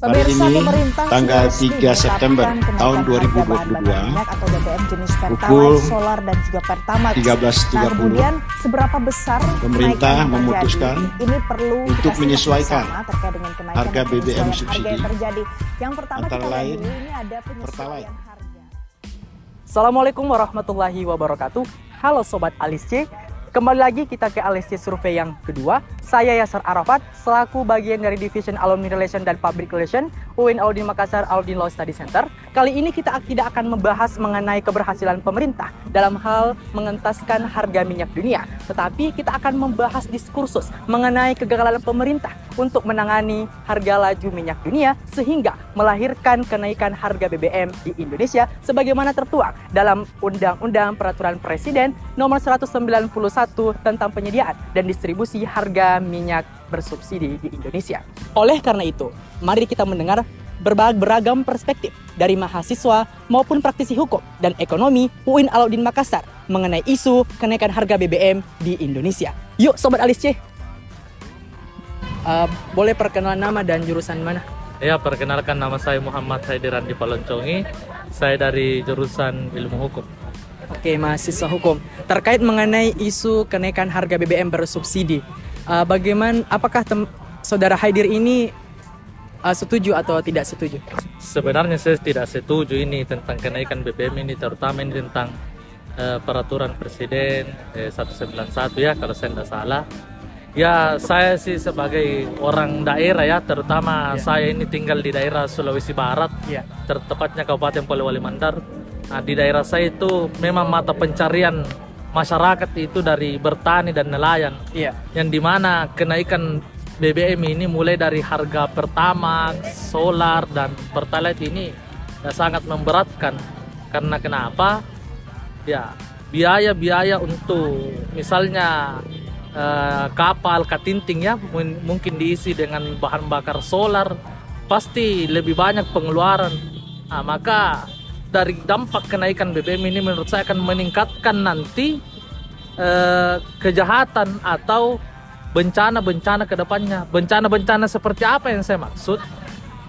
Hari Pemirsa ini, pemerintah tanggal resmi 3 September tahun kenaikan harga 2022, bahan bakar minyak atau BBM jenis pukul Pertalite, Solar dan juga Pertamax. 13.30, Nah, kemudian seberapa besar pemerintah memutuskan ini perlu untuk menyesuaikan bersama terkait dengan kenaikan harga BBM harga subsidi. yang terjadi. Yang pertama Antara kita lain, ini ada penyesuaian harga. Assalamualaikum warahmatullahi wabarakatuh. Halo Sobat Alis C. Kembali lagi kita ke Alis C Survei yang kedua. Saya Yasser Arafat, selaku bagian dari Division Alumni Relation dan Public Relation UIN Alumni Makassar Alumni Law Study Center. Kali ini kita tidak akan membahas mengenai keberhasilan pemerintah dalam hal mengentaskan harga minyak dunia. Tetapi kita akan membahas diskursus mengenai kegagalan pemerintah untuk menangani harga laju minyak dunia sehingga melahirkan kenaikan harga BBM di Indonesia sebagaimana tertuang dalam Undang-Undang Peraturan Presiden Nomor 191 tentang penyediaan dan distribusi harga minyak bersubsidi di Indonesia. Oleh karena itu, mari kita mendengar berbagai beragam perspektif dari mahasiswa maupun praktisi hukum dan ekonomi UIN Alauddin Makassar mengenai isu kenaikan harga BBM di Indonesia. Yuk Sobat Alis C! Uh, boleh perkenalan nama dan jurusan mana? Ya, perkenalkan nama saya Muhammad Haidiran di Paloncongi. Saya dari jurusan Ilmu Hukum. Oke, mahasiswa hukum. Terkait mengenai isu kenaikan harga BBM bersubsidi, uh, bagaimana apakah tem- saudara Haidir ini uh, setuju atau tidak setuju? Sebenarnya saya tidak setuju ini tentang kenaikan BBM ini, terutama ini tentang eh, peraturan Presiden eh, 191 ya, kalau saya tidak salah. Ya, saya sih sebagai orang daerah ya, terutama Ya. saya ini tinggal di daerah Sulawesi Barat, Iya. tepatnya Kabupaten Polewali Mandar. Nah, di daerah saya itu memang mata pencarian masyarakat itu dari bertani dan nelayan. Iya. yang di mana kenaikan BBM ini mulai dari harga pertama, solar dan pertalite ini ya, sangat memberatkan. Karena kenapa? Ya biaya-biaya untuk misalnya eh, kapal katinting ya mun- mungkin diisi dengan bahan bakar solar pasti lebih banyak pengeluaran. Nah, maka dari dampak kenaikan BBM ini menurut saya akan meningkatkan nanti eh, kejahatan atau bencana-bencana ke depannya. Bencana-bencana seperti apa yang saya maksud?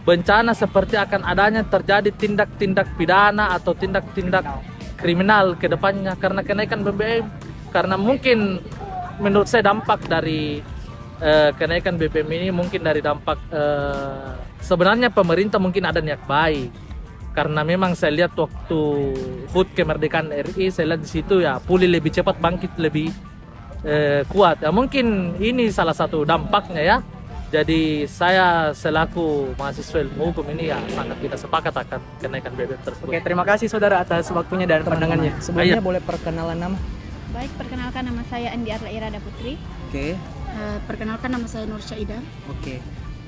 Bencana seperti akan adanya terjadi tindak-tindak pidana atau tindak-tindak kriminal ke depannya karena kenaikan BBM. Karena mungkin menurut saya dampak dari eh, kenaikan BBM ini mungkin dari dampak eh, sebenarnya pemerintah mungkin ada niat baik karena memang saya lihat waktu HUT kemerdekaan RI saya lihat di situ ya pulih lebih cepat bangkit lebih eh, kuat ya mungkin ini salah satu dampaknya ya jadi saya selaku mahasiswa ilmu hukum ini ya sangat tidak sepakat akan kenaikan BBM tersebut Oke, terima kasih saudara atas waktunya dan pandangannya. Sebelumnya Iya. boleh perkenalan nama? Baik, perkenalkan nama saya Andi Arla Irada Putri. Oke. Eh, perkenalkan nama saya Nur Syaida. Oke.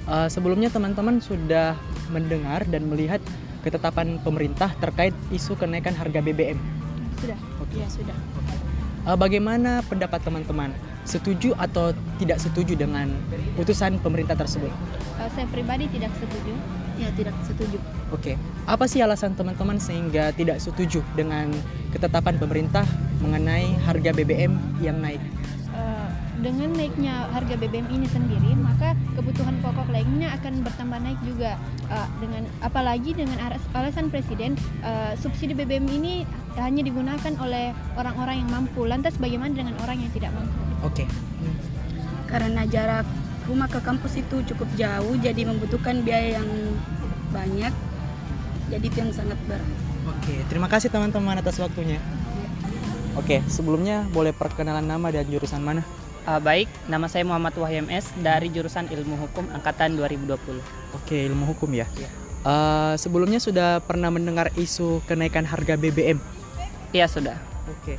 Uh, sebelumnya teman-teman sudah mendengar dan melihat ketetapan pemerintah terkait isu kenaikan harga BBM. Sudah? Oke. Ya, sudah. Uh, bagaimana pendapat teman-teman? Setuju atau tidak setuju dengan putusan pemerintah tersebut? Eh, saya pribadi tidak setuju. Ya, tidak setuju. Oke. Apa sih alasan teman-teman sehingga tidak setuju dengan ketetapan pemerintah mengenai harga BBM yang naik? Dengan naiknya harga BBM ini sendiri, maka kebutuhan pokok lainnya akan bertambah naik juga. Eh, dengan apalagi dengan alasan presiden eh, subsidi BBM ini hanya digunakan oleh orang-orang yang mampu. Lantas bagaimana dengan orang yang tidak mampu? Oke. karena jarak rumah ke kampus itu cukup jauh jadi membutuhkan biaya yang banyak jadi itu yang sangat berat Oke, terima kasih teman-teman atas waktunya. Oke, sebelumnya boleh perkenalan nama dan jurusan mana? Uh, baik, nama saya Muhammad Wahyu MS dari jurusan Ilmu Hukum angkatan 2020. Oke, ilmu hukum ya. Iya. Eh, sebelumnya sudah pernah mendengar isu kenaikan harga BBM. Iya sudah. Oke.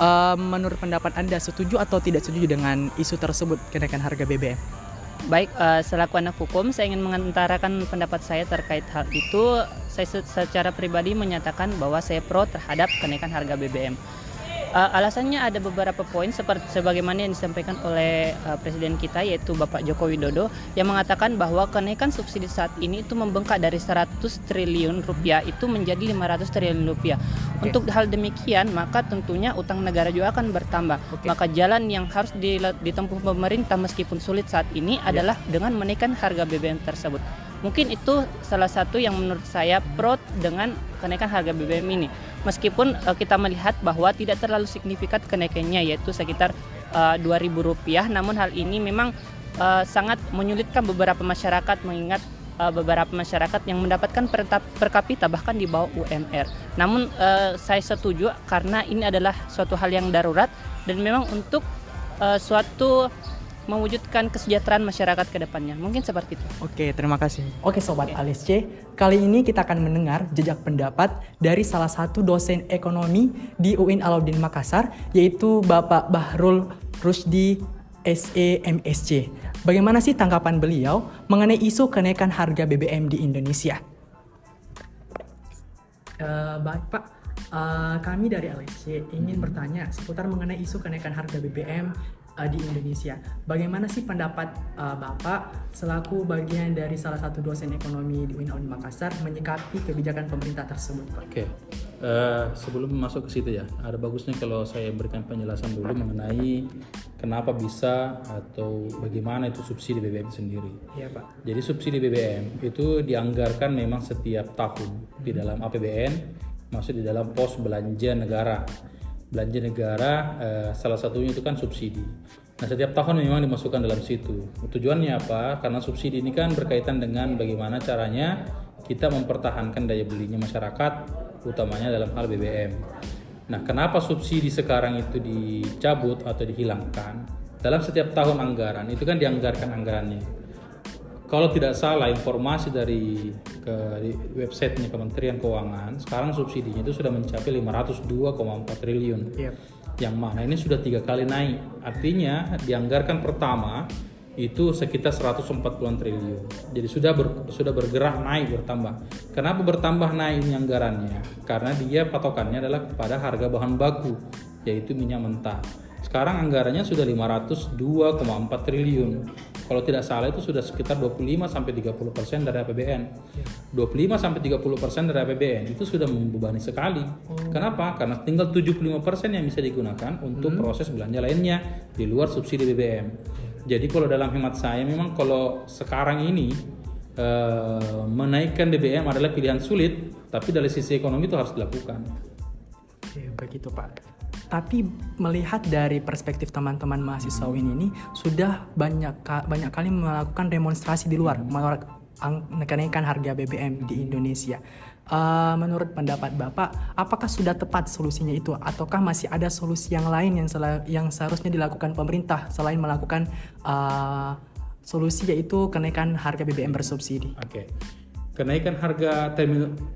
Eh, menurut pendapat Anda setuju atau tidak setuju dengan isu tersebut kenaikan harga BBM? Baik, uh, selaku anak hukum, saya ingin mengantarakan pendapat saya terkait hal itu. Saya se- secara pribadi menyatakan bahwa saya pro terhadap kenaikan harga BBM. Uh, alasannya ada beberapa poin seperti sebagaimana yang disampaikan oleh uh, presiden kita yaitu Bapak Joko Widodo yang mengatakan bahwa kenaikan subsidi saat ini itu membengkak dari 100 triliun rupiah itu menjadi 500 triliun rupiah. Untuk hal demikian maka tentunya utang negara juga akan bertambah. Oke. Maka jalan yang harus ditempuh pemerintah meskipun sulit saat ini adalah dengan menaikkan harga BBM tersebut. Mungkin itu salah satu yang menurut saya pro dengan kenaikan harga BBM ini. Meskipun uh, kita melihat bahwa tidak terlalu signifikan kenaikannya yaitu sekitar uh, Rp2.000, namun hal ini memang uh, sangat menyulitkan beberapa masyarakat mengingat uh, beberapa masyarakat yang mendapatkan per, per bahkan di bawah UMR. Namun uh, saya setuju karena ini adalah suatu hal yang darurat dan memang untuk uh, suatu mewujudkan kesejahteraan masyarakat ke depannya. Mungkin seperti itu. Oke, terima kasih. Oke Sobat Alis C, kali ini kita akan mendengar jejak pendapat dari salah satu dosen ekonomi di UIN Alauddin Makassar, yaitu Bapak Bahrul Rusdi SEMSC. Bagaimana sih tanggapan beliau mengenai isu kenaikan harga BBM di Indonesia? Uh, baik Pak, uh, kami dari LSC ingin bertanya seputar mengenai isu kenaikan harga BBM uh, di Indonesia. Bagaimana sih pendapat uh, Bapak selaku bagian dari salah satu dosen ekonomi di UIN Makassar menyikapi kebijakan pemerintah tersebut? Oke, okay. uh, sebelum masuk ke situ ya, ada bagusnya kalau saya berikan penjelasan dulu mengenai kenapa bisa atau bagaimana itu subsidi BBM sendiri. Iya Pak. Jadi subsidi BBM itu dianggarkan memang setiap tahun di dalam APBN, masuk di dalam pos belanja negara belanja negara eh, salah satunya itu kan subsidi. Nah setiap tahun memang dimasukkan dalam situ. Tujuannya apa? Karena subsidi ini kan berkaitan dengan bagaimana caranya kita mempertahankan daya belinya masyarakat, utamanya dalam hal BBM. Nah kenapa subsidi sekarang itu dicabut atau dihilangkan? Dalam setiap tahun anggaran itu kan dianggarkan anggarannya kalau tidak salah informasi dari ke websitenya Kementerian Keuangan sekarang subsidinya itu sudah mencapai 502,4 triliun. Yep. yang mana ini sudah tiga kali naik. Artinya dianggarkan pertama itu sekitar 140-an triliun. Jadi sudah ber, sudah bergerak naik bertambah. Kenapa bertambah naik ini anggarannya? Karena dia patokannya adalah kepada harga bahan baku yaitu minyak mentah sekarang anggarannya sudah 502,4 triliun kalau tidak salah itu sudah sekitar 25 sampai 30 persen dari APBN. 25 sampai 30 persen dari APBN itu sudah membebani sekali. Oh. Kenapa? Karena tinggal 75 persen yang bisa digunakan untuk hmm. proses belanja lainnya di luar subsidi BBM. Jadi kalau dalam hemat saya memang kalau sekarang ini uh, menaikkan BBM adalah pilihan sulit, tapi dari sisi ekonomi itu harus dilakukan. Oke, begitu Pak. Tapi melihat dari perspektif teman-teman mahasiswa UIN ini sudah banyak banyak kali melakukan demonstrasi di luar kenaikan harga BBM di Indonesia. Uh, menurut pendapat Bapak, apakah sudah tepat solusinya itu ataukah masih ada solusi yang lain yang yang seharusnya dilakukan pemerintah selain melakukan uh, solusi yaitu kenaikan harga BBM bersubsidi? Oke. Okay kenaikan harga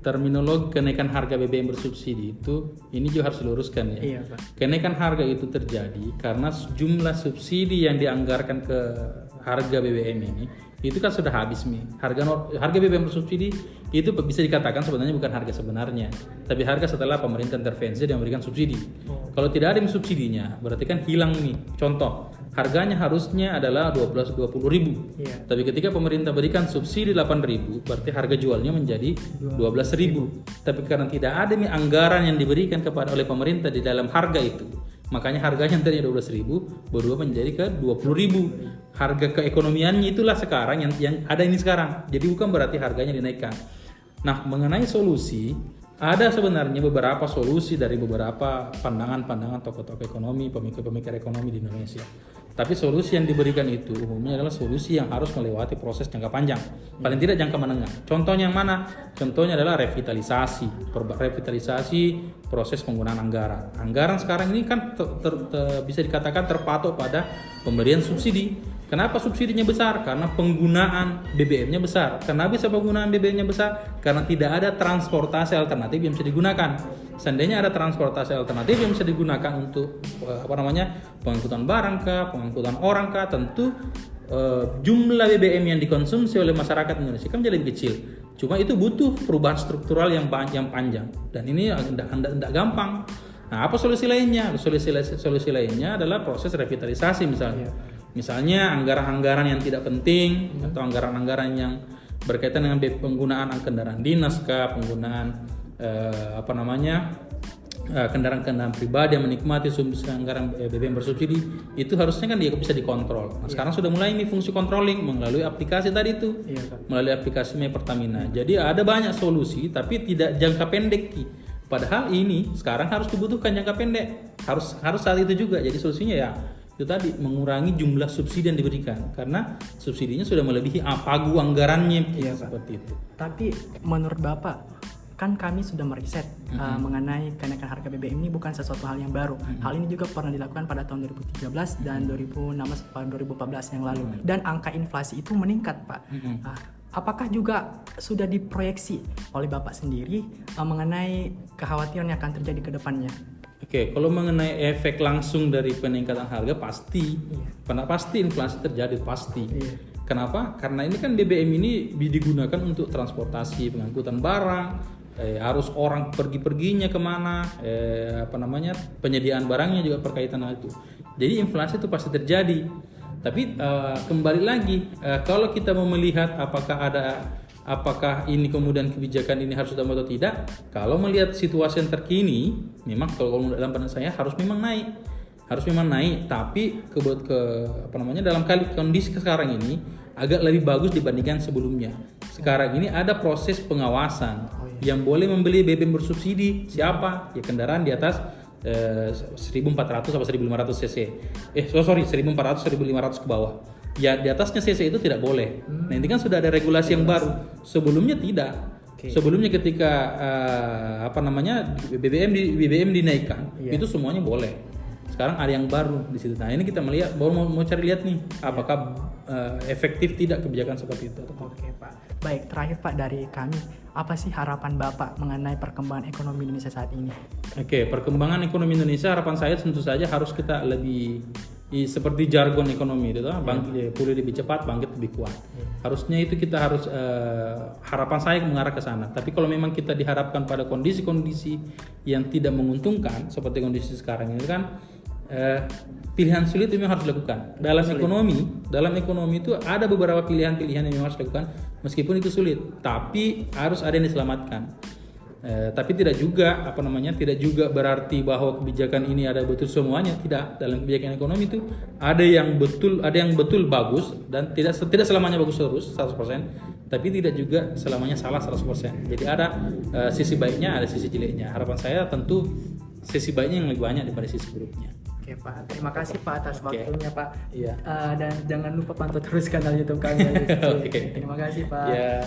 terminologi kenaikan harga BBM bersubsidi itu ini juga harus diluruskan ya. Iya, Pak. Kenaikan harga itu terjadi karena jumlah subsidi yang dianggarkan ke harga BBM ini itu kan sudah habis nih. Harga harga BBM bersubsidi itu bisa dikatakan sebenarnya bukan harga sebenarnya, tapi harga setelah pemerintah intervensi dan memberikan subsidi. Oh. Kalau tidak ada subsidinya, berarti kan hilang nih. Contoh, harganya harusnya adalah 12 20 ribu. Yeah. Tapi ketika pemerintah berikan subsidi 8 ribu, berarti harga jualnya menjadi 12 ribu. Tapi karena tidak ada nih anggaran yang diberikan kepada oleh pemerintah di dalam harga itu, makanya harganya tadinya 12 ribu berubah menjadi ke 20 ribu. Harga keekonomiannya itulah sekarang yang yang ada ini sekarang. Jadi bukan berarti harganya dinaikkan. Nah, mengenai solusi, ada sebenarnya beberapa solusi dari beberapa pandangan-pandangan tokoh-tokoh ekonomi, pemikir-pemikir ekonomi di Indonesia. Tapi solusi yang diberikan itu umumnya adalah solusi yang harus melewati proses jangka panjang, paling tidak jangka menengah. Contohnya yang mana? Contohnya adalah revitalisasi, revitalisasi proses penggunaan anggaran. Anggaran sekarang ini kan ter, ter, ter, bisa dikatakan terpatok pada pemberian subsidi Kenapa subsidinya besar? Karena penggunaan BBM-nya besar. Kenapa bisa penggunaan BBM-nya besar? Karena tidak ada transportasi alternatif yang bisa digunakan. Seandainya ada transportasi alternatif yang bisa digunakan untuk eh, apa namanya pengangkutan barang kah, pengangkutan orang kah, tentu uh, jumlah BBM yang dikonsumsi oleh masyarakat Indonesia kan jadi kecil. Cuma itu butuh perubahan struktural yang panjang panjang dan ini tidak gampang. Nah, apa solusi lainnya? Solusi solusi lainnya adalah proses revitalisasi misalnya. Yeah Misalnya anggaran-anggaran yang tidak penting hmm. atau anggaran-anggaran yang berkaitan dengan penggunaan kendaraan dinas kah, penggunaan eh, apa namanya eh, kendaraan-kendaraan pribadi yang menikmati sumber anggaran eh, BBM bersubsidi itu harusnya kan dia bisa dikontrol. Nah, sekarang sudah mulai ini fungsi controlling melalui aplikasi tadi itu, Pak. melalui aplikasi My Pertamina. Jadi ada banyak solusi tapi tidak jangka pendek. Padahal ini sekarang harus dibutuhkan jangka pendek, harus harus saat itu juga. Jadi solusinya ya itu tadi mengurangi jumlah subsidi yang diberikan karena subsidinya sudah melebihi pagu anggarannya. Iya, Pak. seperti itu. Tapi menurut Bapak, kan kami sudah meriset uh, mengenai kenaikan harga BBM ini bukan sesuatu hal yang baru. Hal ini juga pernah dilakukan pada tahun 2013 dan 2016 pada 2014 yang lalu. Dan angka inflasi itu meningkat, Pak. Ah, apakah juga sudah diproyeksi oleh Bapak sendiri uh, mengenai kekhawatiran yang akan terjadi ke depannya? Oke, kalau mengenai efek langsung dari peningkatan harga pasti, karena pasti inflasi terjadi pasti. Iya. Kenapa? Karena ini kan BBM ini digunakan untuk transportasi, pengangkutan barang, eh, harus orang pergi-perginya ke mana, eh, apa namanya penyediaan barangnya juga berkaitan hal itu. Jadi inflasi itu pasti terjadi. Tapi eh, kembali lagi, eh, kalau kita mau melihat apakah ada apakah ini kemudian kebijakan ini harus ditambah atau tidak kalau melihat situasi yang terkini memang kalau dalam pandangan saya harus memang naik. Harus memang naik tapi ke, ke apa namanya dalam kali kondisi sekarang ini agak lebih bagus dibandingkan sebelumnya. Sekarang ini ada proses pengawasan yang boleh membeli BBM bersubsidi. Siapa? Ya kendaraan di atas eh, 1400 sampai 1500 cc. Eh so- sorry 1400 1500 ke bawah ya di atasnya cc itu tidak boleh. Nah ini kan sudah ada regulasi yang baru. Sebelumnya tidak. Sebelumnya ketika eh, apa namanya BBM di BBM dinaikkan itu semuanya boleh. Sekarang ada yang baru di situ. Nah ini kita melihat baru mau, mau cari lihat nih apakah eh, efektif tidak kebijakan seperti itu Oke Pak. Baik, terakhir Pak dari kami, apa sih harapan Bapak mengenai perkembangan ekonomi Indonesia saat ini? Oke, perkembangan ekonomi Indonesia harapan saya tentu saja harus kita lebih i- seperti jargon ekonomi itu, toh, bang, ya, pulih lebih cepat, bangkit lebih kuat. Harusnya itu kita harus eh, harapan saya mengarah ke sana. Tapi kalau memang kita diharapkan pada kondisi-kondisi yang tidak menguntungkan seperti kondisi sekarang ini kan eh, pilihan sulit itu memang harus dilakukan. Dalam ekonomi, dalam ekonomi itu ada beberapa pilihan-pilihan yang memang harus dilakukan meskipun itu sulit, tapi harus ada yang diselamatkan. Eh, tapi tidak juga apa namanya tidak juga berarti bahwa kebijakan ini ada betul semuanya tidak dalam kebijakan ekonomi itu ada yang betul ada yang betul bagus dan tidak tidak selamanya bagus terus 100% tapi tidak juga selamanya salah 100% jadi ada eh, sisi baiknya ada sisi jeleknya harapan saya tentu sisi baiknya yang lebih banyak daripada sisi buruknya Oke Pak, terima kasih Pak atas Oke. waktunya Pak. Iya. Eh, dan jangan lupa pantau terus kanal YouTube kami. Oke. Terima kasih Pak. ya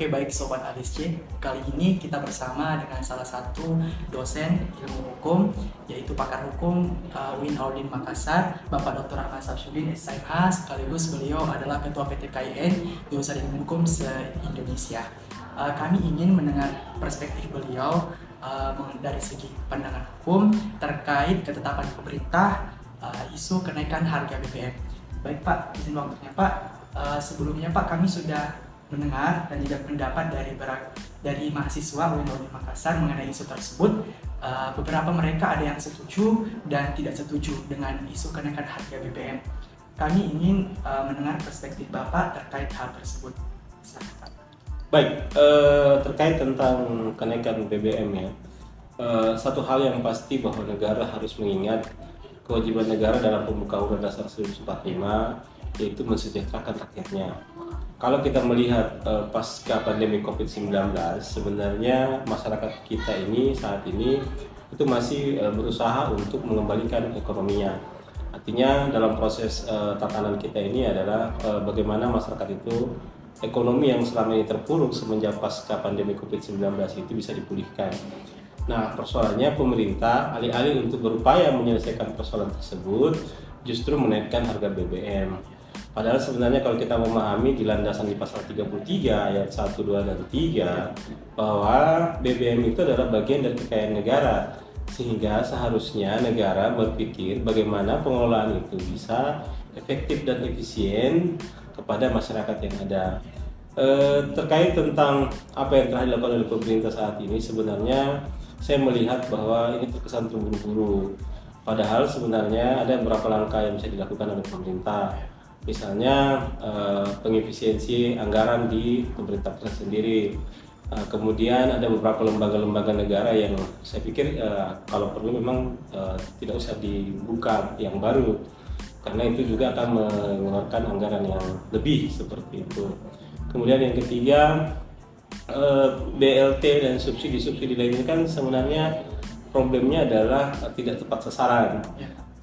Oke baik Sobat Alisc, kali ini kita bersama dengan salah satu dosen ilmu hukum yaitu pakar hukum uh, Win Audin Makassar, Bapak Dr. Ahmad Samsudin SIH, sekaligus beliau adalah Ketua PT KIN Jurusan Ilmu Hukum se-Indonesia. Uh, kami ingin mendengar perspektif beliau uh, dari segi pandangan hukum terkait ketetapan pemerintah uh, isu kenaikan harga BBM. Baik Pak, izin waktunya Pak. Uh, sebelumnya Pak kami sudah mendengar dan juga pendapat dari berak, dari mahasiswa di Makassar mengenai isu tersebut. Uh, beberapa mereka ada yang setuju dan tidak setuju dengan isu kenaikan harga BBM. Kami ingin uh, mendengar perspektif Bapak terkait hal tersebut. Silakan, Pak. Baik, eh, terkait tentang kenaikan BBM ya, eh, satu hal yang pasti bahwa negara harus mengingat kewajiban negara dalam pembukaan Undang Dasar 1945 yaitu mensejahterakan rakyatnya. Kalau kita melihat eh, pasca pandemi COVID-19, sebenarnya masyarakat kita ini saat ini itu masih eh, berusaha untuk mengembalikan ekonominya. Artinya dalam proses eh, tatanan kita ini adalah eh, bagaimana masyarakat itu ekonomi yang selama ini terpuruk semenjak pasca pandemi COVID-19 itu bisa dipulihkan. Nah, persoalannya pemerintah alih-alih untuk berupaya menyelesaikan persoalan tersebut justru menaikkan harga BBM. Padahal sebenarnya kalau kita memahami di landasan di pasal 33 ayat 1, 2, dan 3 bahwa BBM itu adalah bagian dari kekayaan negara sehingga seharusnya negara berpikir bagaimana pengelolaan itu bisa efektif dan efisien kepada masyarakat yang ada. Eh, terkait tentang apa yang telah dilakukan oleh pemerintah saat ini sebenarnya saya melihat bahwa ini terkesan terburu-buru. Padahal sebenarnya ada beberapa langkah yang bisa dilakukan oleh pemerintah. Misalnya eh, pengefisiensi anggaran di pemerintah pusat sendiri. Uh, kemudian ada beberapa lembaga-lembaga negara yang saya pikir uh, kalau perlu memang tidak usah dibuka yang baru karena itu juga akan mengeluarkan anggaran yang lebih seperti itu. Kemudian yang ketiga BLT dan subsidi-subsidi lainnya kan sebenarnya problemnya adalah tidak tepat sasaran.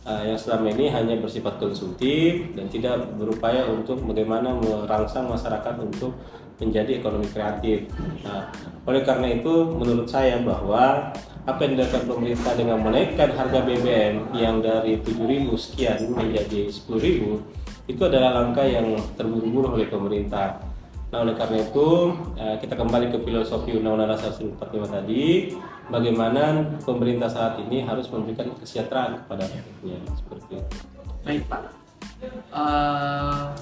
Uh, yang selama ini hanya bersifat konsumtif dan tidak berupaya untuk bagaimana merangsang masyarakat untuk menjadi ekonomi kreatif. Nah, oleh karena itu menurut saya bahwa apa yang dilakukan pemerintah dengan menaikkan harga BBM yang dari 7.000 sekian menjadi 10.000 itu adalah langkah yang terburu-buru oleh pemerintah. Nah, oleh karena itu eh, kita kembali ke filosofi Undang-Undang Dasar 1945 tadi, bagaimana pemerintah saat ini harus memberikan kesejahteraan kepada rakyatnya seperti itu. Baik Pak. Uh,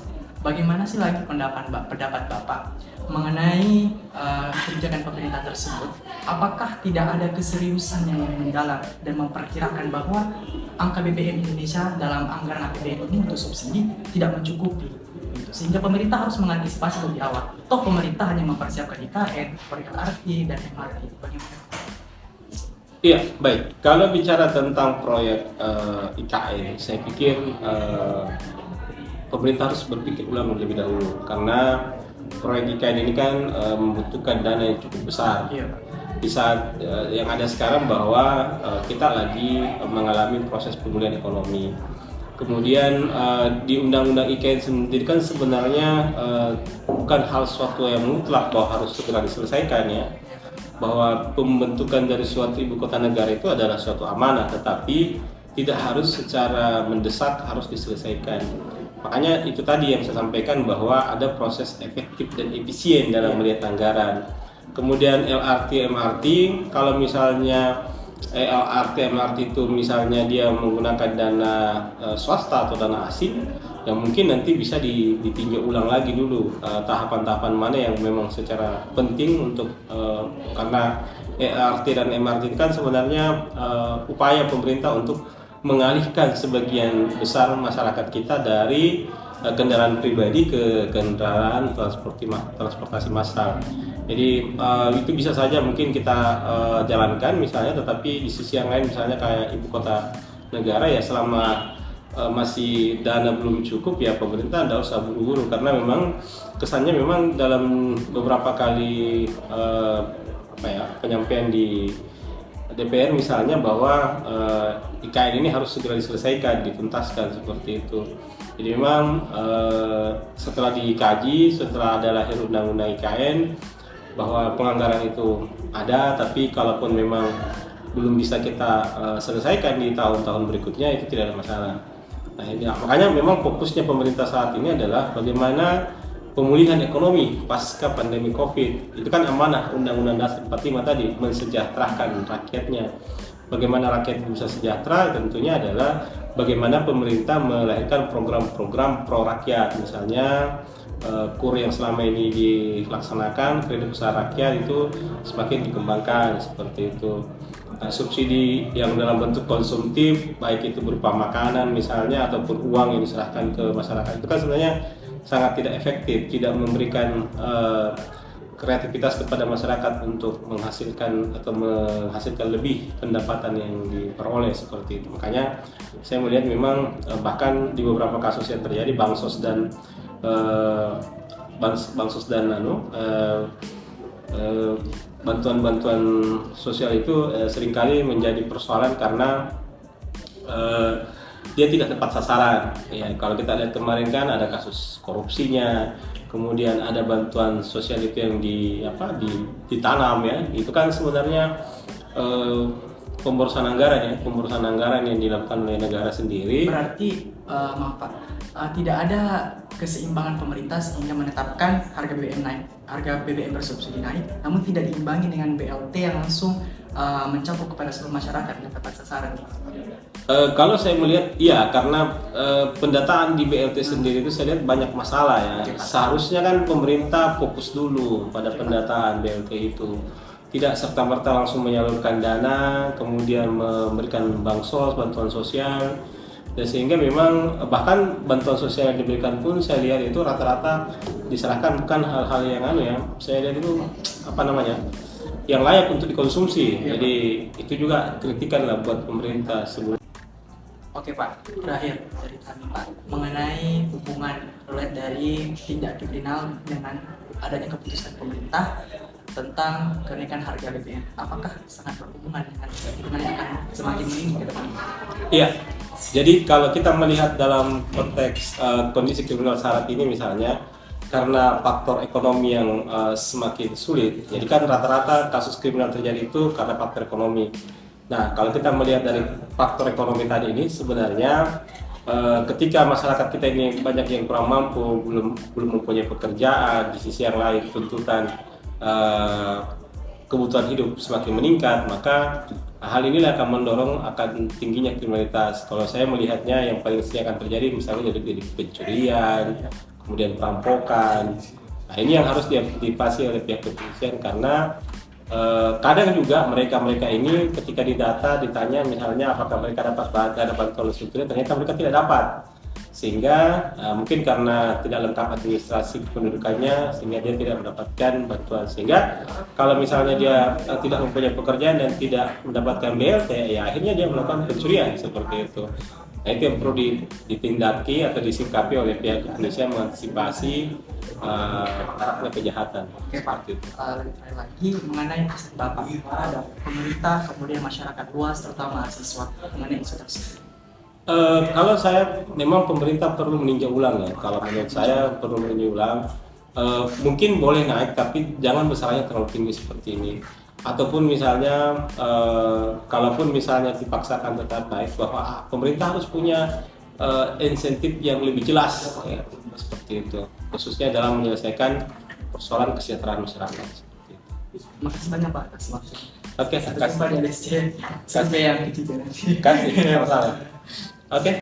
bagaimana sih lagi pendapat pendapat Bapak mengenai uh, kebijakan pemerintah tersebut? Apakah tidak ada keseriusan yang mendalam dan memperkirakan bahwa angka BBM Indonesia dalam anggaran APBN ini untuk subsidi tidak mencukupi? Sehingga pemerintah harus mengantisipasi lebih awal. Toh pemerintah hanya mempersiapkan IKN, LRT, dan MRT. Bagaimana? Iya, baik. Kalau bicara tentang proyek uh, IKN, saya pikir uh, pemerintah harus berpikir ulang lebih dahulu karena proyek IKN ini kan uh, membutuhkan dana yang cukup besar. Iya. Di saat uh, yang ada sekarang bahwa uh, kita lagi mengalami proses pemulihan ekonomi. Kemudian uh, di Undang-Undang IKN sendiri kan sebenarnya uh, bukan hal suatu yang mutlak bahwa harus segera diselesaikan ya. Bahwa pembentukan dari suatu ibu kota negara itu adalah suatu amanah, tetapi tidak harus secara mendesak harus diselesaikan. Makanya itu tadi yang saya sampaikan bahwa ada proses efektif dan efisien dalam melihat anggaran. Kemudian LRT MRT kalau misalnya eh, LRT MRT itu misalnya dia menggunakan dana eh, swasta atau dana asing yang mungkin nanti bisa ditinjau ulang lagi dulu eh, tahapan-tahapan mana yang memang secara penting untuk eh, karena LRT dan MRT kan sebenarnya eh, upaya pemerintah untuk mengalihkan sebagian besar masyarakat kita dari kendaraan pribadi ke kendaraan transportasi transportasi massal. Jadi uh, itu bisa saja mungkin kita uh, jalankan misalnya, tetapi di sisi yang lain misalnya kayak ibu kota negara ya selama uh, masih dana belum cukup ya pemerintah tidak usah buru-buru karena memang kesannya memang dalam beberapa kali uh, apa ya penyampaian di DPR misalnya bahwa uh, IKN ini harus segera diselesaikan, dituntaskan seperti itu. Jadi memang uh, setelah dikaji, setelah ada lahir undang-undang IKN bahwa penganggaran itu ada, tapi kalaupun memang belum bisa kita uh, selesaikan di tahun-tahun berikutnya itu tidak ada masalah. Nah, ini, makanya memang fokusnya pemerintah saat ini adalah bagaimana pemulihan ekonomi pasca pandemi Covid. Itu kan amanah Undang-Undang Dasar 45 tadi mensejahterakan rakyatnya. Bagaimana rakyat bisa sejahtera tentunya adalah bagaimana pemerintah melahirkan program-program pro rakyat misalnya uh, kur yang selama ini dilaksanakan kredit usaha rakyat itu semakin dikembangkan seperti itu nah, subsidi yang dalam bentuk konsumtif baik itu berupa makanan misalnya ataupun uang yang diserahkan ke masyarakat itu kan sebenarnya sangat tidak efektif, tidak memberikan uh, kreativitas kepada masyarakat untuk menghasilkan atau menghasilkan lebih pendapatan yang diperoleh seperti itu. Makanya saya melihat memang uh, bahkan di beberapa kasus yang terjadi bansos dan uh, bansos dan anu uh, bantuan-bantuan sosial itu uh, sering kali menjadi persoalan karena uh, dia tidak tepat sasaran. Ya, kalau kita lihat kemarin kan ada kasus korupsinya, kemudian ada bantuan sosial itu yang di apa di ditanam ya. Itu kan sebenarnya eh, pemborosan anggaran ya, pemborosan anggaran yang dilakukan oleh negara sendiri. Berarti maaf Pak, uh, tidak ada keseimbangan pemerintah sehingga menetapkan harga BBM naik, harga BBM bersubsidi naik, namun tidak diimbangi dengan BLT yang langsung uh, mencakup kepada seluruh masyarakat yang tepat sasaran. Uh, kalau saya melihat, iya karena uh, pendataan di BLT sendiri itu saya lihat banyak masalah ya. Seharusnya kan pemerintah fokus dulu pada pendataan BLT itu, tidak serta merta langsung menyalurkan dana, kemudian memberikan bansos, bantuan sosial. Dan sehingga memang bahkan bantuan sosial yang diberikan pun saya lihat itu rata-rata diserahkan bukan hal-hal yang anu ya saya lihat itu apa namanya yang layak untuk dikonsumsi jadi itu juga kritikan lah buat pemerintah sebelum Oke Pak, terakhir dari kami Pak mengenai hubungan relate dari tindak kriminal dengan adanya keputusan pemerintah tentang kenaikan harga BBM. Apakah sangat berhubungan dengan yang akan semakin meninggi ke depan? Iya. Jadi kalau kita melihat dalam konteks eh, kondisi kriminal saat ini misalnya karena faktor ekonomi yang eh, semakin sulit. Jadi kan rata-rata kasus kriminal terjadi itu karena faktor ekonomi. Nah, kalau kita melihat dari faktor ekonomi tadi ini sebenarnya eh, ketika masyarakat kita ini banyak yang kurang mampu, belum belum mempunyai pekerjaan, di sisi yang lain tuntutan eh, kebutuhan hidup semakin meningkat, maka hal inilah akan mendorong akan tingginya kriminalitas. Kalau saya melihatnya yang paling sering akan terjadi misalnya dari pencurian, kemudian perampokan. Nah ini yang harus diantisipasi oleh pihak kepolisian karena eh, kadang juga mereka-mereka ini ketika didata ditanya misalnya apakah mereka dapat dana bantuan subsidi ternyata mereka tidak dapat sehingga eh, mungkin karena tidak lengkap administrasi kependudukannya sehingga dia tidak mendapatkan bantuan. Sehingga kalau misalnya dia eh, tidak mempunyai pekerjaan dan tidak mendapatkan BLT ya akhirnya dia melakukan pencurian seperti itu. Nah itu yang perlu di- ditindaki atau disikapi oleh pihak kepolisian mengantisipasi uh, kejahatan. Oke Pak, itu. Terakhir lagi mengenai pesan Bapak ada pemerintah kemudian masyarakat luas terutama mahasiswa mengenai isu tersebut. Eh, kalau saya memang pemerintah perlu meninjau ulang ya. Kalau menurut saya perlu meninjau ulang. Eh, mungkin boleh naik tapi jangan besarnya terlalu tinggi seperti ini. Ataupun misalnya, eh, kalaupun misalnya dipaksakan tetap naik, bahwa ah, pemerintah harus punya eh, insentif yang lebih jelas, ya, seperti itu. Khususnya dalam menyelesaikan persoalan kesejahteraan masyarakat. Seperti itu. Makasih banyak Pak atas. Oke, Sampai kasih. jumpa di LSC sampai yang ketiga nanti. Kasih, sama-sama. Oke.